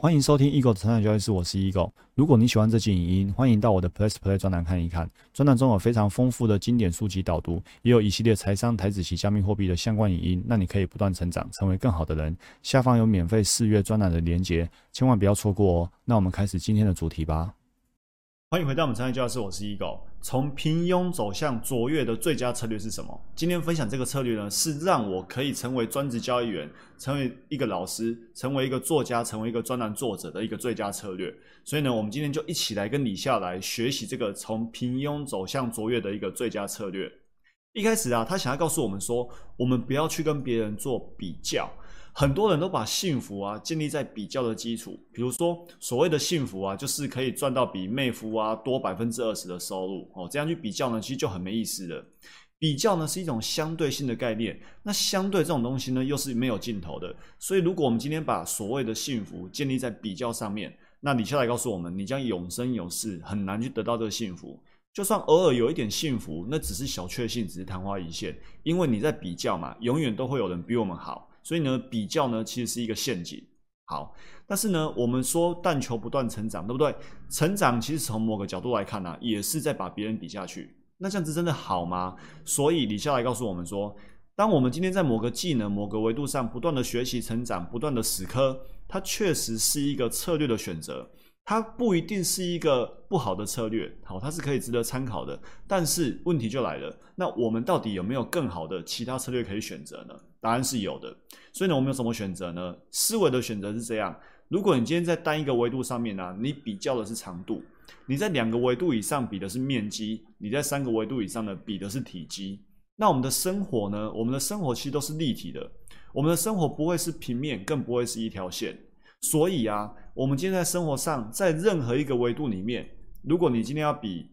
欢迎收听 Eagle 的成长交易室，我是 Eagle。如果你喜欢这期影音，欢迎到我的 Plus Play 专栏看一看。专栏中有非常丰富的经典书籍导读，也有一系列财商、台子及加密货币的相关影音，让你可以不断成长，成为更好的人。下方有免费试阅专栏的连结，千万不要错过哦。那我们开始今天的主题吧。欢迎回到我们成长教室，我是 Eagle。从平庸走向卓越的最佳策略是什么？今天分享这个策略呢，是让我可以成为专职交易员，成为一个老师，成为一个作家，成为一个专栏作者的一个最佳策略。所以呢，我们今天就一起来跟李笑来学习这个从平庸走向卓越的一个最佳策略。一开始啊，他想要告诉我们说，我们不要去跟别人做比较。很多人都把幸福啊建立在比较的基础，比如说所谓的幸福啊，就是可以赚到比妹夫啊多百分之二十的收入哦，这样去比较呢，其实就很没意思了。比较呢是一种相对性的概念，那相对这种东西呢又是没有尽头的。所以如果我们今天把所谓的幸福建立在比较上面，那你下来告诉我们，你将永生永世很难去得到这个幸福。就算偶尔有一点幸福，那只是小确幸，只是昙花一现，因为你在比较嘛，永远都会有人比我们好。所以呢，比较呢其实是一个陷阱。好，但是呢，我们说但求不断成长，对不对？成长其实从某个角度来看呢，也是在把别人比下去。那这样子真的好吗？所以李笑来告诉我们说，当我们今天在某个技能、某个维度上不断的学习成长、不断的死磕，它确实是一个策略的选择。它不一定是一个不好的策略，好，它是可以值得参考的。但是问题就来了，那我们到底有没有更好的其他策略可以选择呢？答案是有的。所以呢，我们有什么选择呢？思维的选择是这样：如果你今天在单一个维度上面呢，你比较的是长度；你在两个维度以上比的是面积；你在三个维度以上呢比的是体积。那我们的生活呢？我们的生活其实都是立体的，我们的生活不会是平面，更不会是一条线。所以啊，我们今天在生活上，在任何一个维度里面，如果你今天要比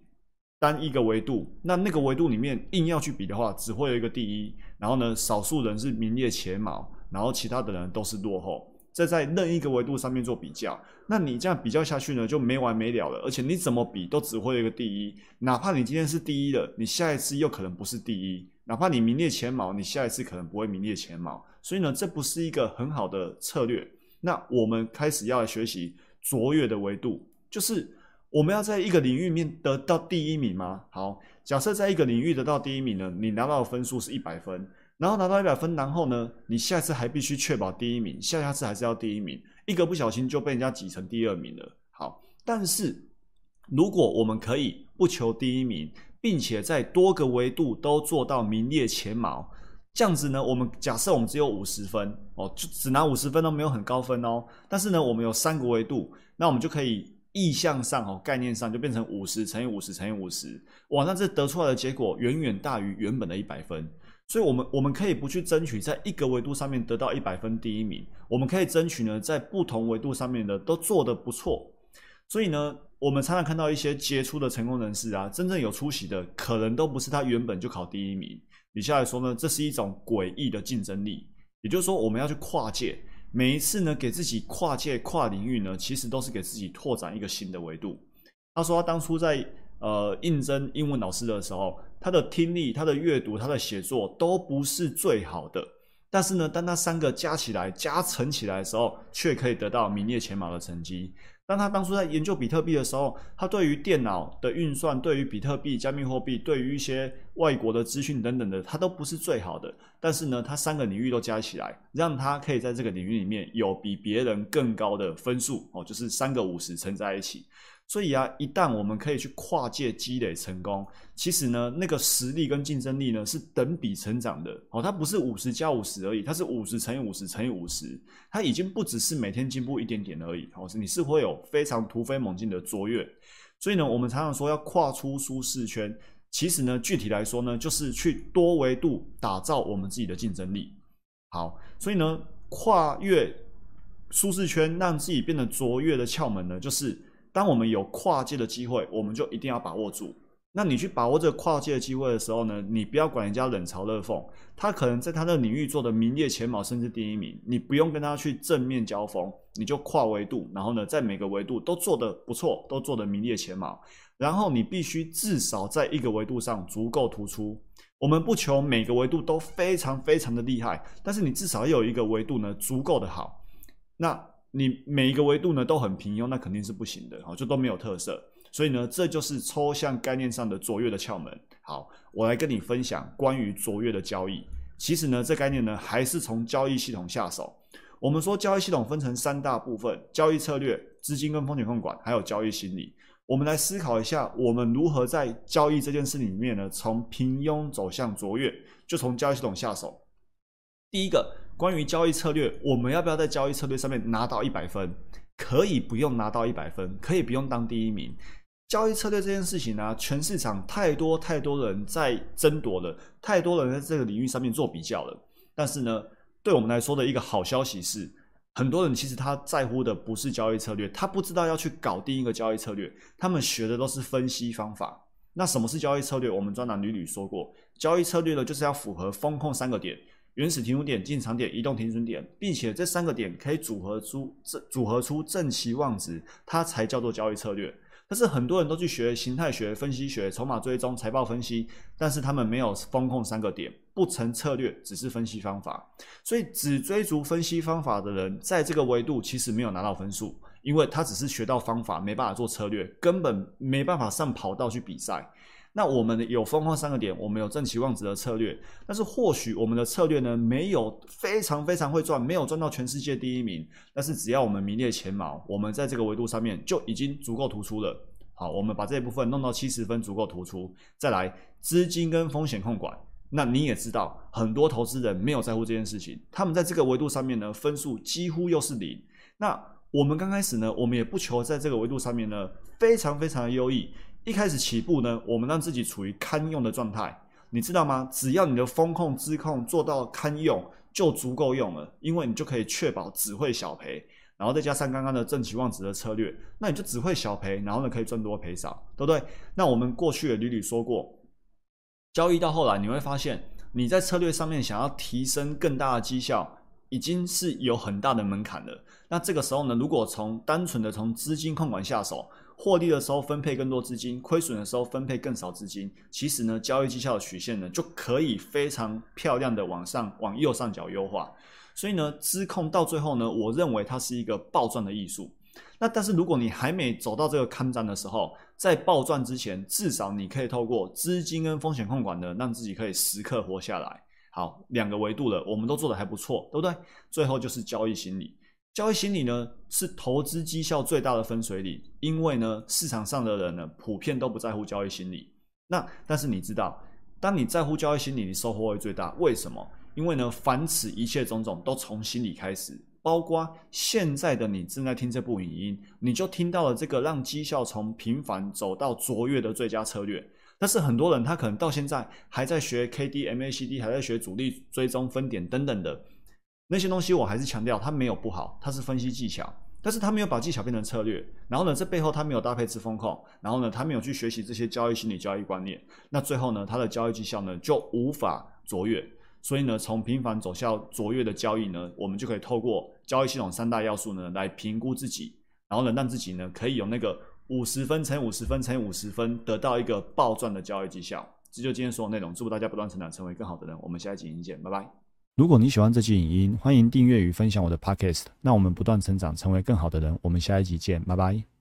单一个维度，那那个维度里面硬要去比的话，只会有一个第一，然后呢，少数人是名列前茅，然后其他的人都是落后。这在任一个维度上面做比较，那你这样比较下去呢，就没完没了了。而且你怎么比都只会有一个第一，哪怕你今天是第一了，你下一次又可能不是第一；哪怕你名列前茅，你下一次可能不会名列前茅。所以呢，这不是一个很好的策略。那我们开始要来学习卓越的维度，就是我们要在一个领域面得到第一名吗？好，假设在一个领域得到第一名呢，你拿到的分数是一百分，然后拿到一百分，然后呢，你下次还必须确保第一名，下下次还是要第一名，一个不小心就被人家挤成第二名了。好，但是如果我们可以不求第一名，并且在多个维度都做到名列前茅。这样子呢，我们假设我们只有五十分哦，就只拿五十分都没有很高分哦。但是呢，我们有三个维度，那我们就可以意向上哦，概念上就变成五十乘以五十乘以五十，哇，那这得出来的结果远远大于原本的一百分。所以，我们我们可以不去争取在一个维度上面得到一百分第一名，我们可以争取呢，在不同维度上面的都做得不错。所以呢，我们常常看到一些杰出的成功人士啊，真正有出息的，可能都不是他原本就考第一名。以下来说呢，这是一种诡异的竞争力，也就是说，我们要去跨界，每一次呢，给自己跨界、跨领域呢，其实都是给自己拓展一个新的维度。他说，他当初在呃应征英文老师的时候，他的听力、他的阅读、他的写作都不是最好的，但是呢，当他三个加起来、加成起来的时候，却可以得到名列前茅的成绩。当他当初在研究比特币的时候，他对于电脑的运算、对于比特币、加密货币、对于一些外国的资讯等等的，他都不是最好的。但是呢，他三个领域都加起来，让他可以在这个领域里面有比别人更高的分数哦，就是三个五十乘在一起。所以啊，一旦我们可以去跨界积累成功，其实呢，那个实力跟竞争力呢是等比成长的哦。它不是五十加五十而已，它是五十乘以五十乘以五十，它已经不只是每天进步一点点而已哦。是你是会有非常突飞猛进的卓越。所以呢，我们常常说要跨出舒适圈，其实呢，具体来说呢，就是去多维度打造我们自己的竞争力。好，所以呢，跨越舒适圈，让自己变得卓越的窍门呢，就是。当我们有跨界的机会，我们就一定要把握住。那你去把握这个跨界的机会的时候呢，你不要管人家冷嘲热讽，他可能在他的领域做的名列前茅，甚至第一名，你不用跟他去正面交锋，你就跨维度，然后呢，在每个维度都做得不错，都做得名列前茅。然后你必须至少在一个维度上足够突出。我们不求每个维度都非常非常的厉害，但是你至少要有一个维度呢足够的好。那你每一个维度呢都很平庸，那肯定是不行的，好，就都没有特色。所以呢，这就是抽象概念上的卓越的窍门。好，我来跟你分享关于卓越的交易。其实呢，这概念呢还是从交易系统下手。我们说交易系统分成三大部分：交易策略、资金跟风险控管，还有交易心理。我们来思考一下，我们如何在交易这件事里面呢，从平庸走向卓越，就从交易系统下手。第一个，关于交易策略，我们要不要在交易策略上面拿到一百分？可以不用拿到一百分，可以不用当第一名。交易策略这件事情呢，全市场太多太多人在争夺了，太多人在这个领域上面做比较了。但是呢，对我们来说的一个好消息是。很多人其实他在乎的不是交易策略，他不知道要去搞定一个交易策略，他们学的都是分析方法。那什么是交易策略？我们专栏屡屡说过，交易策略呢就是要符合风控三个点：原始停损点、进场点、移动停损点，并且这三个点可以组合出正组合出正期望值，它才叫做交易策略。但是很多人都去学形态学、分析学、筹码追踪、财报分析，但是他们没有风控三个点，不成策略，只是分析方法。所以只追逐分析方法的人，在这个维度其实没有拿到分数，因为他只是学到方法，没办法做策略，根本没办法上跑道去比赛。那我们有风控三个点，我们有正期望值的策略，但是或许我们的策略呢，没有非常非常会赚，没有赚到全世界第一名，但是只要我们名列前茅，我们在这个维度上面就已经足够突出了。好，我们把这一部分弄到七十分，足够突出。再来，资金跟风险控管，那你也知道，很多投资人没有在乎这件事情，他们在这个维度上面呢，分数几乎又是零。那我们刚开始呢，我们也不求在这个维度上面呢，非常非常的优异。一开始起步呢，我们让自己处于堪用的状态，你知道吗？只要你的风控、资控做到堪用，就足够用了，因为你就可以确保只会小赔，然后再加上刚刚的正期望值的策略，那你就只会小赔，然后呢可以赚多赔少，对不对？那我们过去也屡屡说过，交易到后来你会发现，你在策略上面想要提升更大的绩效，已经是有很大的门槛了。那这个时候呢，如果从单纯的从资金控管下手，获利的时候分配更多资金，亏损的时候分配更少资金。其实呢，交易绩效的曲线呢就可以非常漂亮的往上往右上角优化。所以呢，资控到最后呢，我认为它是一个暴赚的艺术。那但是如果你还没走到这个看涨的时候，在暴赚之前，至少你可以透过资金跟风险控管呢，让自己可以时刻活下来。好，两个维度了，我们都做的还不错，对不对？最后就是交易心理。交易心理呢，是投资绩效最大的分水岭，因为呢，市场上的人呢，普遍都不在乎交易心理。那但是你知道，当你在乎交易心理，你收获会最大。为什么？因为呢，凡此一切种种都从心理开始，包括现在的你正在听这部影音，你就听到了这个让绩效从平凡走到卓越的最佳策略。但是很多人他可能到现在还在学 K D M A C D，还在学主力追踪分点等等的。那些东西我还是强调，它没有不好，它是分析技巧，但是它没有把技巧变成策略。然后呢，这背后它没有搭配自风控，然后呢，它没有去学习这些交易心理、交易观念。那最后呢，它的交易绩效呢就无法卓越。所以呢，从平凡走向卓越的交易呢，我们就可以透过交易系统三大要素呢来评估自己，然后呢，让自己呢可以有那个五十分乘以五十分乘以五十分，得到一个暴赚的交易绩效。这就今天所有内容，祝福大家不断成长，成为更好的人。我们下一集见，拜拜。如果你喜欢这期影音，欢迎订阅与分享我的 podcast。那我们不断成长，成为更好的人。我们下一集见，拜拜。